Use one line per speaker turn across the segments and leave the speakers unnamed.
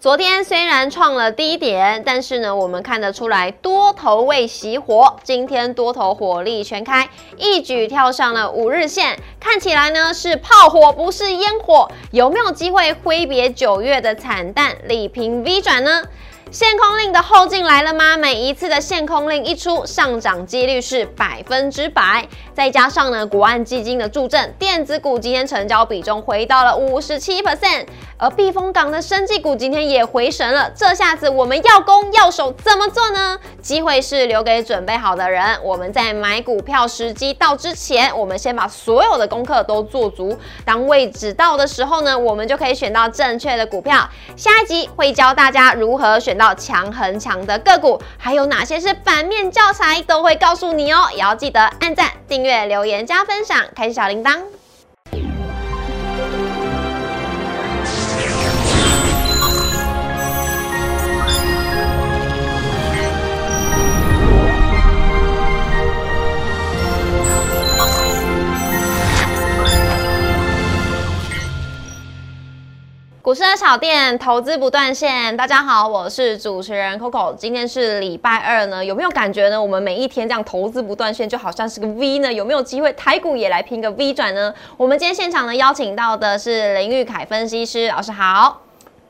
昨天虽然创了低点，但是呢，我们看得出来多头未熄火。今天多头火力全开，一举跳上了五日线，看起来呢是炮火，不是烟火。有没有机会挥别九月的惨淡，力拼 V 转呢？限空令的后劲来了吗？每一次的限空令一出，上涨几率是百分之百。再加上呢，国安基金的助阵，电子股今天成交比重回到了五十七 percent。而避风港的生技股今天也回神了，这下子我们要攻要守怎么做呢？机会是留给准备好的人。我们在买股票时机到之前，我们先把所有的功课都做足。当位置到的时候呢，我们就可以选到正确的股票。下一集会教大家如何选到强很强的个股，还有哪些是反面教材，都会告诉你哦。也要记得按赞、订阅、留言、加分享，开启小铃铛。股市的小店，投资不断线。大家好，我是主持人 Coco。今天是礼拜二呢，有没有感觉呢？我们每一天这样投资不断线，就好像是个 V 呢？有没有机会台股也来拼个 V 转呢？我们今天现场呢邀请到的是林玉凯分析师老师，好。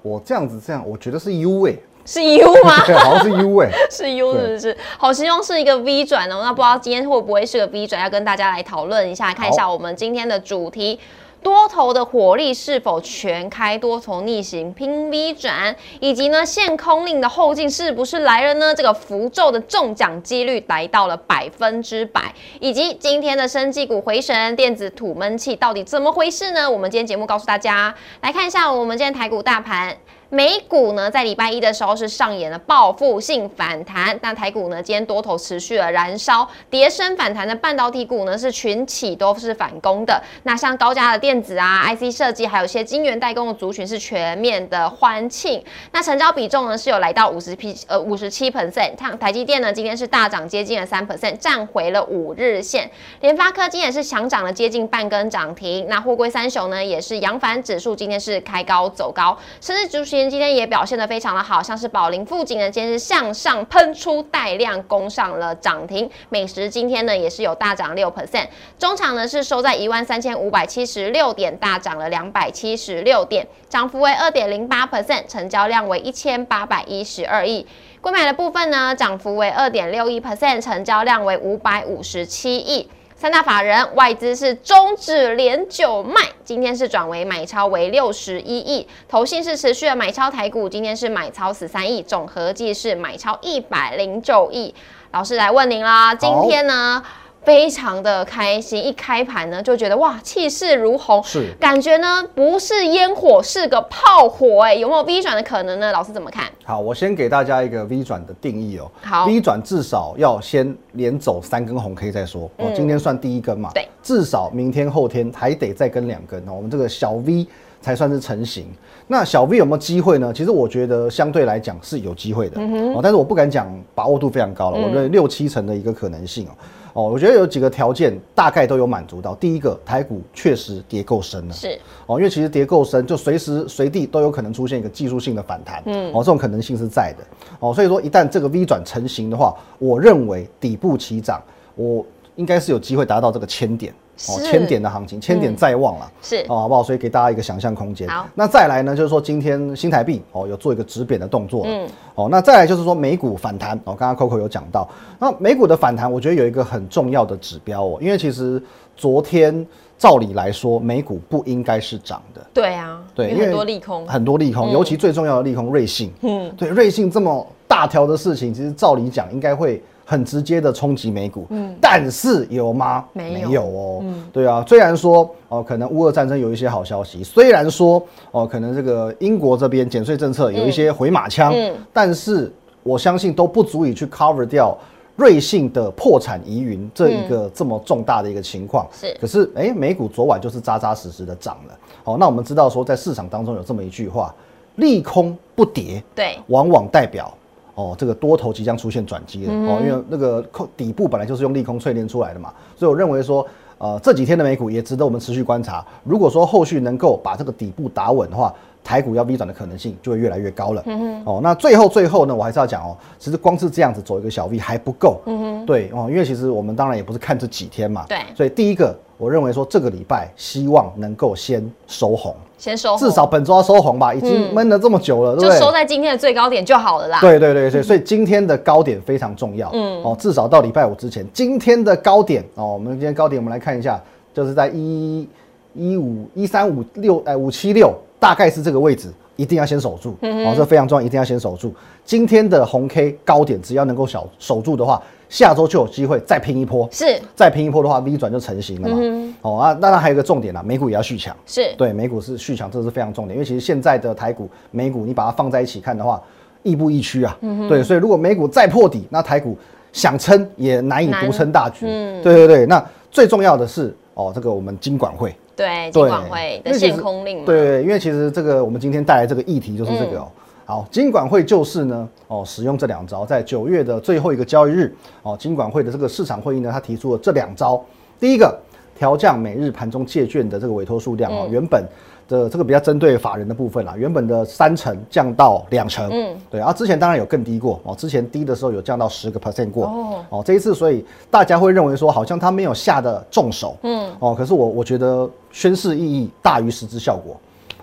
我这样子这样，我觉得是 U 位，
是 U 吗？
对，好像是 U 位，
是 U 是不是？好，希望是一个 V 转哦。那不知道今天会不会是个 V 转？要跟大家来讨论一下，看一下我们今天的主题。多头的火力是否全开？多头逆行拼 V 转，以及呢限空令的后劲是不是来了呢？这个符咒的中奖几率来到了百分之百，以及今天的生技股回神，电子土闷气到底怎么回事呢？我们今天节目告诉大家，来看一下我们今天台股大盘。美股呢，在礼拜一的时候是上演了报复性反弹，那台股呢，今天多头持续了燃烧，跌升反弹的半导体股呢，是群起都是反攻的。那像高价的电子啊、IC 设计，还有一些晶圆代工的族群是全面的欢庆。那成交比重呢，是有来到五十 P 呃五十七 percent。像台积电呢，今天是大涨接近了三 percent，站回了五日线。联发科今天也是强涨了接近半根涨停。那货柜三雄呢，也是扬帆指数今天是开高走高，甚至主席。今天也表现得非常的好，像是宝林富锦呢，今天是向上喷出带量攻上了涨停。美食今天呢也是有大涨六 percent，中场呢是收在一万三千五百七十六点，大涨了两百七十六点，涨幅为二点零八 percent，成交量为一千八百一十二亿。购买的部分呢，涨幅为二点六一 percent，成交量为五百五十七亿。三大法人外资是终止连九卖，今天是转为买超为六十一亿，投信是持续的买超台股，今天是买超十三亿，总合计是买超一百零九亿。老师来问您啦，今天呢？非常的开心，一开盘呢就觉得哇，气势如虹，
是
感觉呢不是烟火，是个炮火哎，有没有 V 转的可能呢？老师怎么看？
好，我先给大家一个 V 转的定义哦。
好
，V 转至少要先连走三根红 K 再说哦。今天算第一根嘛？
对，
至少明天后天还得再跟两根哦。我们这个小 V 才算是成型。那小 V 有没有机会呢？其实我觉得相对来讲是有机会的嗯哦，但是我不敢讲把握度非常高了，我认为六七成的一个可能性哦。哦，我觉得有几个条件大概都有满足到。第一个，台股确实跌够深了，
是。
哦，因为其实跌够深，就随时随地都有可能出现一个技术性的反弹，嗯，哦，这种可能性是在的，哦，所以说一旦这个 V 转成型的话，我认为底部起涨，我应该是有机会达到这个千点。哦，千点的行情，千点在望了，
是。
哦，好不好？所以给大家一个想象空间。
好，
那再来呢，就是说今天新台币哦有做一个止贬的动作，嗯，哦，那再来就是说美股反弹哦，刚刚 Coco 有讲到，那美股的反弹，我觉得有一个很重要的指标哦，因为其实昨天照理来说美股不应该是涨的，
对啊，
对，
因为很多利空，
很多利空，尤其最重要的利空瑞信，嗯，对，瑞信这么大条的事情，其实照理讲应该会。很直接的冲击美股，嗯，但是有吗？
没有
哦，嗯，对啊，虽然说哦，可能乌俄战争有一些好消息，虽然说哦，可能这个英国这边减税政策有一些回马枪，嗯，但是我相信都不足以去 cover 掉瑞信的破产疑云这一个这么重大的一个情况。
是，
可是哎，美股昨晚就是扎扎实实的涨了。好，那我们知道说，在市场当中有这么一句话：利空不跌，
对，
往往代表。哦，这个多头即将出现转机了哦，因为那个空底部本来就是用利空淬炼出来的嘛，所以我认为说，呃，这几天的美股也值得我们持续观察。如果说后续能够把这个底部打稳的话，台股要 V 转的可能性就会越来越高了。嗯哦，那最后最后呢，我还是要讲哦，其实光是这样子走一个小 V 还不够。嗯哼，对哦，因为其实我们当然也不是看这几天嘛。
对
所以第一个，我认为说这个礼拜希望能够先收红，
先收红，
至少本周要收红吧，已经闷了这么久了，对不
就？收在今天的最高点就好了啦。
对对对对，所以今天的高点非常重要。嗯，哦，至少到礼拜五之前，今天的高点哦，我们今天高点我们来看一下，就是在一一五一三五六哎五七六，大概是这个位置，一定要先守住。哦，这非常重要，一定要先守住。今天的红 K 高点只要能够小守住的话，下周就有机会再拼一波。
是
再拼一波的话，V 转就成型了嘛。嗯哦啊，当然还有一个重点啦，美股也要续强。
是，
对，美股是续强，这是非常重点，因为其实现在的台股、美股，你把它放在一起看的话，亦步亦趋啊。对，所以如果美股再破底，那台股想撑也难以独撑大局。对对对，那最重要的是哦，这个我们金管会
对，金管会的限空令嘛。
对，因为其实这个我们今天带来这个议题就是这个哦。好，金管会就是呢，哦，使用这两招，在九月的最后一个交易日，哦，金管会的这个市场会议呢，他提出了这两招。第一个，调降每日盘中借券的这个委托数量哦，原本的这个比较针对法人的部分啦，原本的三成降到两成，嗯，对，啊，之前当然有更低过哦，之前低的时候有降到十个 percent 过，
哦。
哦，这一次所以大家会认为说好像他没有下的重手，嗯，哦，可是我我觉得宣示意义大于实质效果，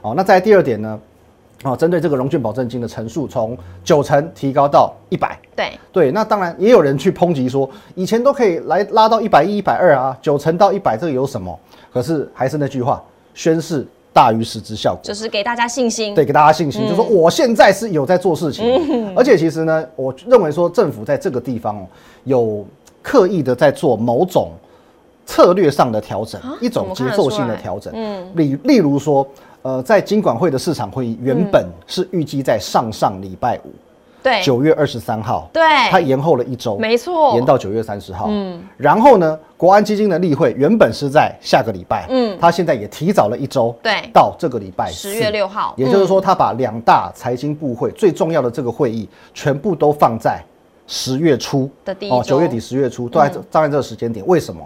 哦，那在第二点呢，哦，针对这个融券保证金的层数从九成提高到一百，
对，
对，那当然也有人去抨击说，以前都可以来拉到一百一、一百二啊，九成到一百这个有什么？可是还是那句话，宣誓大于实质效果。
就是给大家信心。
对，给大家信心，就说我现在是有在做事情，而且其实呢，我认为说政府在这个地方哦，有刻意的在做某种策略上的调整，一种节奏性的调整。嗯，例例如说，呃，在金管会的市场会议原本是预计在上上礼拜五，
对，
九月二十三号，
对。
它延后了一周，
没错
延到九月三十号。嗯，然后呢，国安基金的例会原本是在下个礼拜，嗯，它现在也提早了一周，
对。
到这个礼拜
10月六号
也就是说，他把两大财经部会最重要的这个会议全部都放在十月初
的第一周嗯
九月底十月初都在这放在这个时间点，
为什么？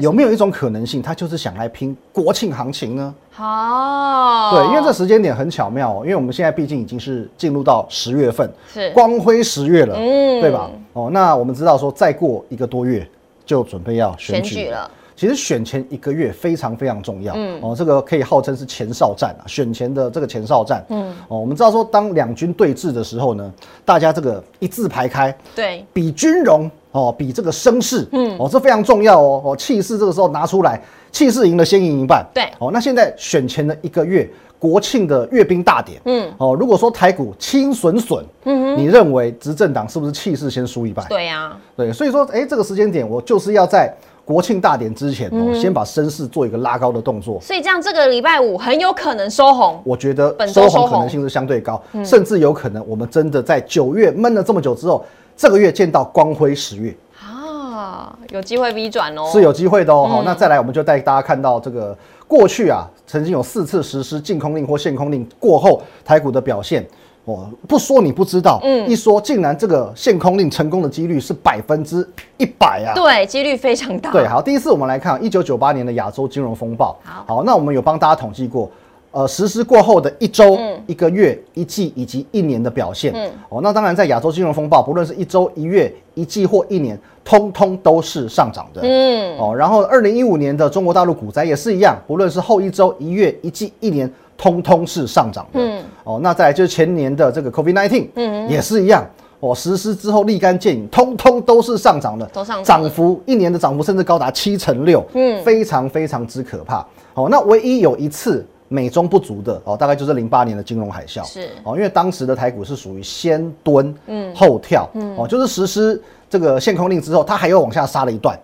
有没有一种可能性，他就是想来拼国庆行情呢？
好，
对，因为这时间点很巧妙哦，因为我们现在毕竟已经是进入到十月份，
是
光辉十月了，
嗯
对吧？哦，那我们知道说，再过一个多月就准备要选举
选举了。
其实选前一个月非常非常重要，嗯，哦，这个可以号称是前哨战啊，选前的这个前哨战，嗯，哦，我们知道说，当两军对峙的时候呢，大家这个一字排开，
对，
比军容哦，比这个声势，嗯，哦，这非常重要哦，哦，气势这个时候拿出来，气势赢了先赢一半，
对。
哦，那现在选前的一个月，国庆的阅兵大典，嗯，哦，如果说台股轻损损，嗯你认为执政党是不是气势先输一半？
对呀，
对，所以说，哎，这个时间点，我就是要在国庆大典之前哦，先把声势做一个拉高的动作。
所以这样这个礼拜五很有可能收红。
我觉得
收红
可能性是相对高，甚至有可能我们真的在九月闷了这么久之后，这个月见到光辉十月。
啊，有机会 V 转哦。
是有机会的哦。好、那再来，我们就带大家看到这个过去啊，曾经有四次实施禁空令或限空令过后，台股的表现。哦，不说你不知道，嗯，一说竟然这个限空令成功的几率是百分之一百啊！
对，几率非常大。
对，好，第一次我们来看一九九八年的亚洲金融风暴。
好
那我们有帮大家统计过，呃，实施过后的一周、一个月、一季以及一年的表现。嗯，哦，那当然在亚洲金融风暴，不论是一周、一月、一季或一年，通通都是上涨的。嗯，哦，然后二零一五年的中国大陆股灾也是一样，不论是后一周、一月、一季、一年，通通是上涨的。嗯，哦，那再来就是前年的这个 COVID nineteen，嗯，也是一样。哦，实施之后立竿见影，通通都是上涨的，
都上涨
涨幅一年的涨幅甚至高达七成六，嗯，非常非常之可怕。哦，那唯一有一次美中不足的哦，大概就是零八年的金融海啸，
是。
哦，因为当时的台股是属于先蹲，嗯，后跳，嗯，哦，就是实施这个限空令之后，它还又往下杀了一段，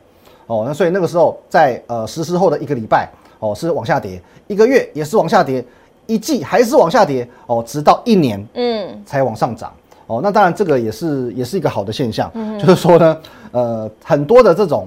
哦，那所以那个时候在呃实施后的一个礼拜，哦是往下跌，一个月也是往下跌，一季还是往下跌，哦，直到一年，
嗯，
才往上涨。哦，那当然这个也是也是一个好的现象，就是说呢，呃，很多的这种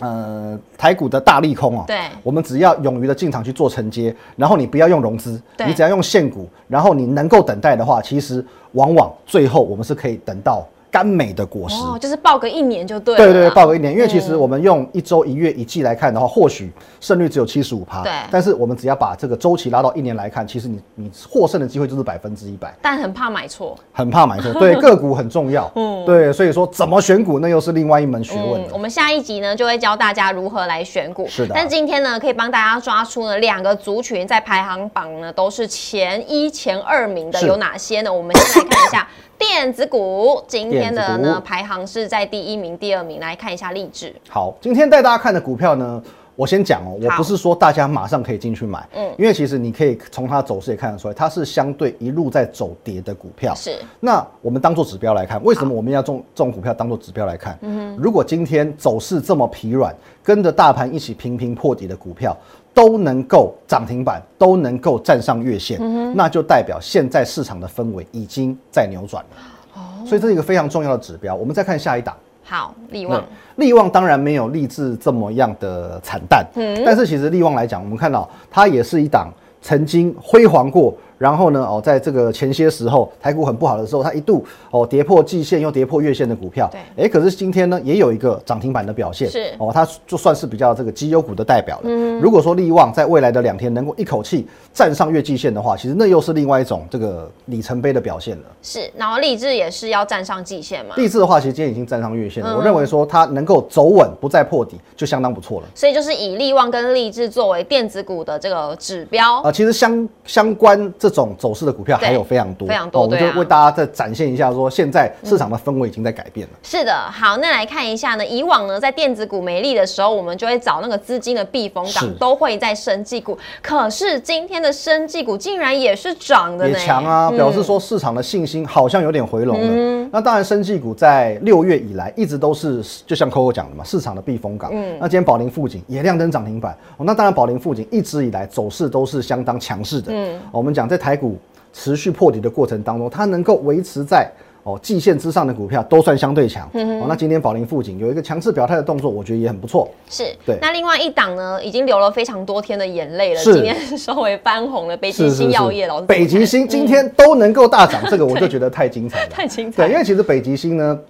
呃台股的大利空哦，
对。
我们只要勇于的进场去做承接，然后你不要用融资，你只要用现股，然后你能够等待的话，其实往往最后我们是可以等到甘美的果实。
哦，就是报个一年就对了。
对对对，报个一年，因为其实我们用一周、一月、一季来看的话，或许胜率只有七十五趴。
对
但是我们只要把这个周期拉到一年来看，其实你你获胜的机会就是百分之一百。
但很怕买错。
很怕买错，对 个股很重要。嗯，对，所以说怎么选股，那又是另外一门学问
我们下一集呢就会教大家如何来选股。
是的
但今天呢，可以帮大家抓出呢两个族群在排行榜呢都是前一、前二名的有哪些呢？我们先来看一下电子股，今天的呢排行是在第一名、第二名。来看一下励志。
好，今天带大家看的股票呢，我先讲哦，我不是说大家马上可以进去买，
嗯
嗯，因为其实你可以从它走势也看得出来，它是相对一路在走跌的股票。
是
那我们当做指标来看，为什么我们要中这种股票当做指标来看？嗯如果今天走势这么疲软，跟着大盘一起频频破底的股票都能够涨停板，都能够站上月线，嗯那就代表现在市场的氛围已经在扭转了。哦所以这是一个非常重要的指标。我们再看下一档。
好，利旺。
对，力旺当然没有立志这么样的惨淡，
嗯。
但是其实利旺来讲，我们看到它也是一档曾经辉煌过，然后呢，哦，在这个前些时候台股很不好的时候，它一度哦跌破季线又跌破月线的股票，
对
哎，可是今天呢也有一个涨停板的表现，
是
哦，它就算是比较这个绩优股的代表了。嗯如果说利旺在未来的两天能够一口气站上月季线的话，其实那又是另外一种这个里程碑的表现了。
是，然后励志也是要站上季线嘛。
励志的话，其实今天已经站上月线了。
嗯
我认为说它能够走稳，不再破底，就相当不错了。
所以就是以利旺跟励志作为电子股的这个指标。
啊、其实相相关这种走势的股票
对
还有非常多，
非常多
哦我们就为大家再展现一下，说现在市场的氛围已经在改变了。
是的，好，那来看一下呢。以往呢，在电子股没力的时候，我们就会找那个资金的避风港，都会在生技股。可是今天的生技股竟然也是涨的
也
呢，
强啊，
嗯
表示说市场的信心好像有点回笼了。那当然，生技股在六月以来一直都是，就像 Coco 讲的嘛，市场的避风港。
嗯
那今天宝林富锦也亮灯涨停板。哦，那当然，宝林富锦一直以来走势都是相当强势的。
嗯
哦我们讲在台股持续破底的过程当中，它能够维持在。哦，季线之上的股票都算相对强。
嗯
哦，那今天宝林富锦有一个强势表态的动作，我觉得也很不错。
是。
对
那另外一档呢，已经流了非常多天的眼泪了，
是
今天稍微翻红了。北极星药业，老师
北极星今天都能够大涨，这个我就 觉得太精彩了。
太精彩了
对，因为其实北极星呢，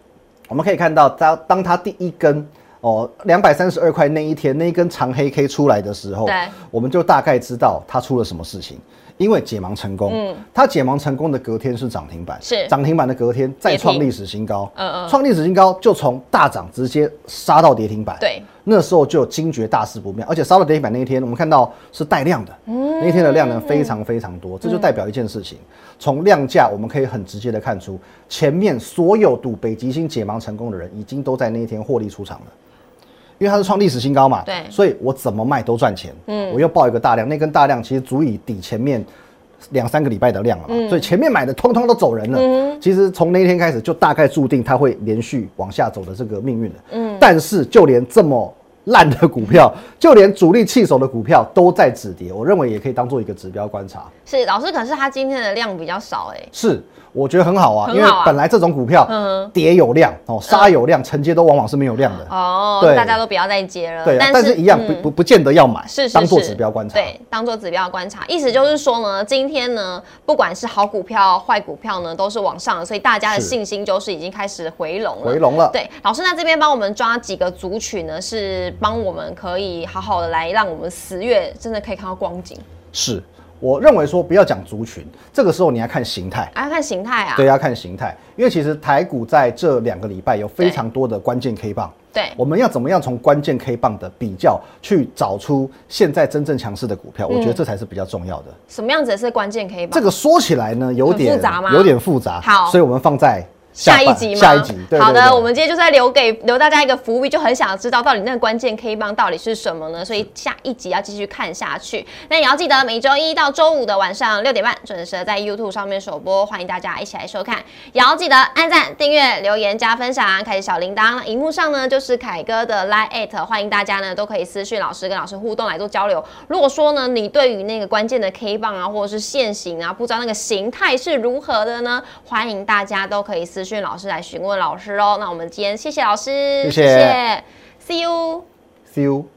我们可以看到，当当它第一根哦两百三十二块那一天那一根长黑 K 出来的时候，我们就大概知道它出了什么事情。因为解盲成功，
嗯。
它解盲成功的隔天是涨停板，
是。
涨停板的隔天再创历史新高，
嗯嗯
创历史新高就从大涨直接杀到跌停板，
对，
那时候就惊觉大事不妙，而且杀到跌停板那一天，我们看到是带量的，嗯。那一天的量呢非常非常多，这就代表一件事情，从量价我们可以很直接的看出，前面所有赌北极星解盲成功的人，已经都在那一天获利出场了。因为它是创历史新高嘛，
对
所以我怎么卖都赚钱。嗯，我又报一个大量，那根大量其实足以抵前面两三个礼拜的量了嘛，所以前面买的通通都走人了。嗯其实从那一天开始就大概注定它会连续往下走的这个命运了。嗯，但是就连这么烂的股票，就连主力弃守的股票都在止跌，我认为也可以当做一个指标观察。
是老师，可是它今天的量比较少哎、
是，我觉得很好啊，
好啊
因为本来这种股票
嗯
跌有量哦，杀有量，承接都往往是没有量的。
哦，
对
大家都不要再接了。
对啊，但是一样不不不见得要买，
是是
当做指标观察。
对，当做指标观察。意思就是说呢，今天呢，不管是好股票、坏股票呢，都是往上的，所以大家的信心就是已经开始回笼了。
回笼了。
对，老师，那这边帮我们抓几个族群呢，是帮我们可以好好的来让我们十月真的可以看到光景。
是，我认为说不要讲族群，这个时候你要看形态。
啊，看形态啊。
对，要看形态，因为其实台股在这两个礼拜有非常多的关键 K 棒，
对
我们要怎么样从关键 K 棒的比较去找出现在真正强势的股票？我觉得这才是比较重要的。
什么样子是关键 K 棒？
这个说起来呢，有点
复杂吗
有点复杂，
好
所以我们放在半
下一集吗？
下一集，对
好的，我们今天就在留给留大家一个伏笔，就很想知道到底那个关键 K 棒到底是什么呢？所以下一集要继续看下去。那也要记得每周一到周五的晚上六点半准时在 YouTube 上面首播，欢迎大家一起来收看。也要记得按赞、订阅、留言、加分享，开启小铃铛。那荧幕上呢就是凯哥的 Line at，欢迎大家呢都可以私讯老师跟老师互动来做交流。如果说呢你对于那个关键的 K 棒啊或者是线型啊，不知道那个形态是如何的呢？欢迎大家都可以私讯老师来询问老师哦。那我们今天谢谢老师，
谢谢
，See you。
，see you。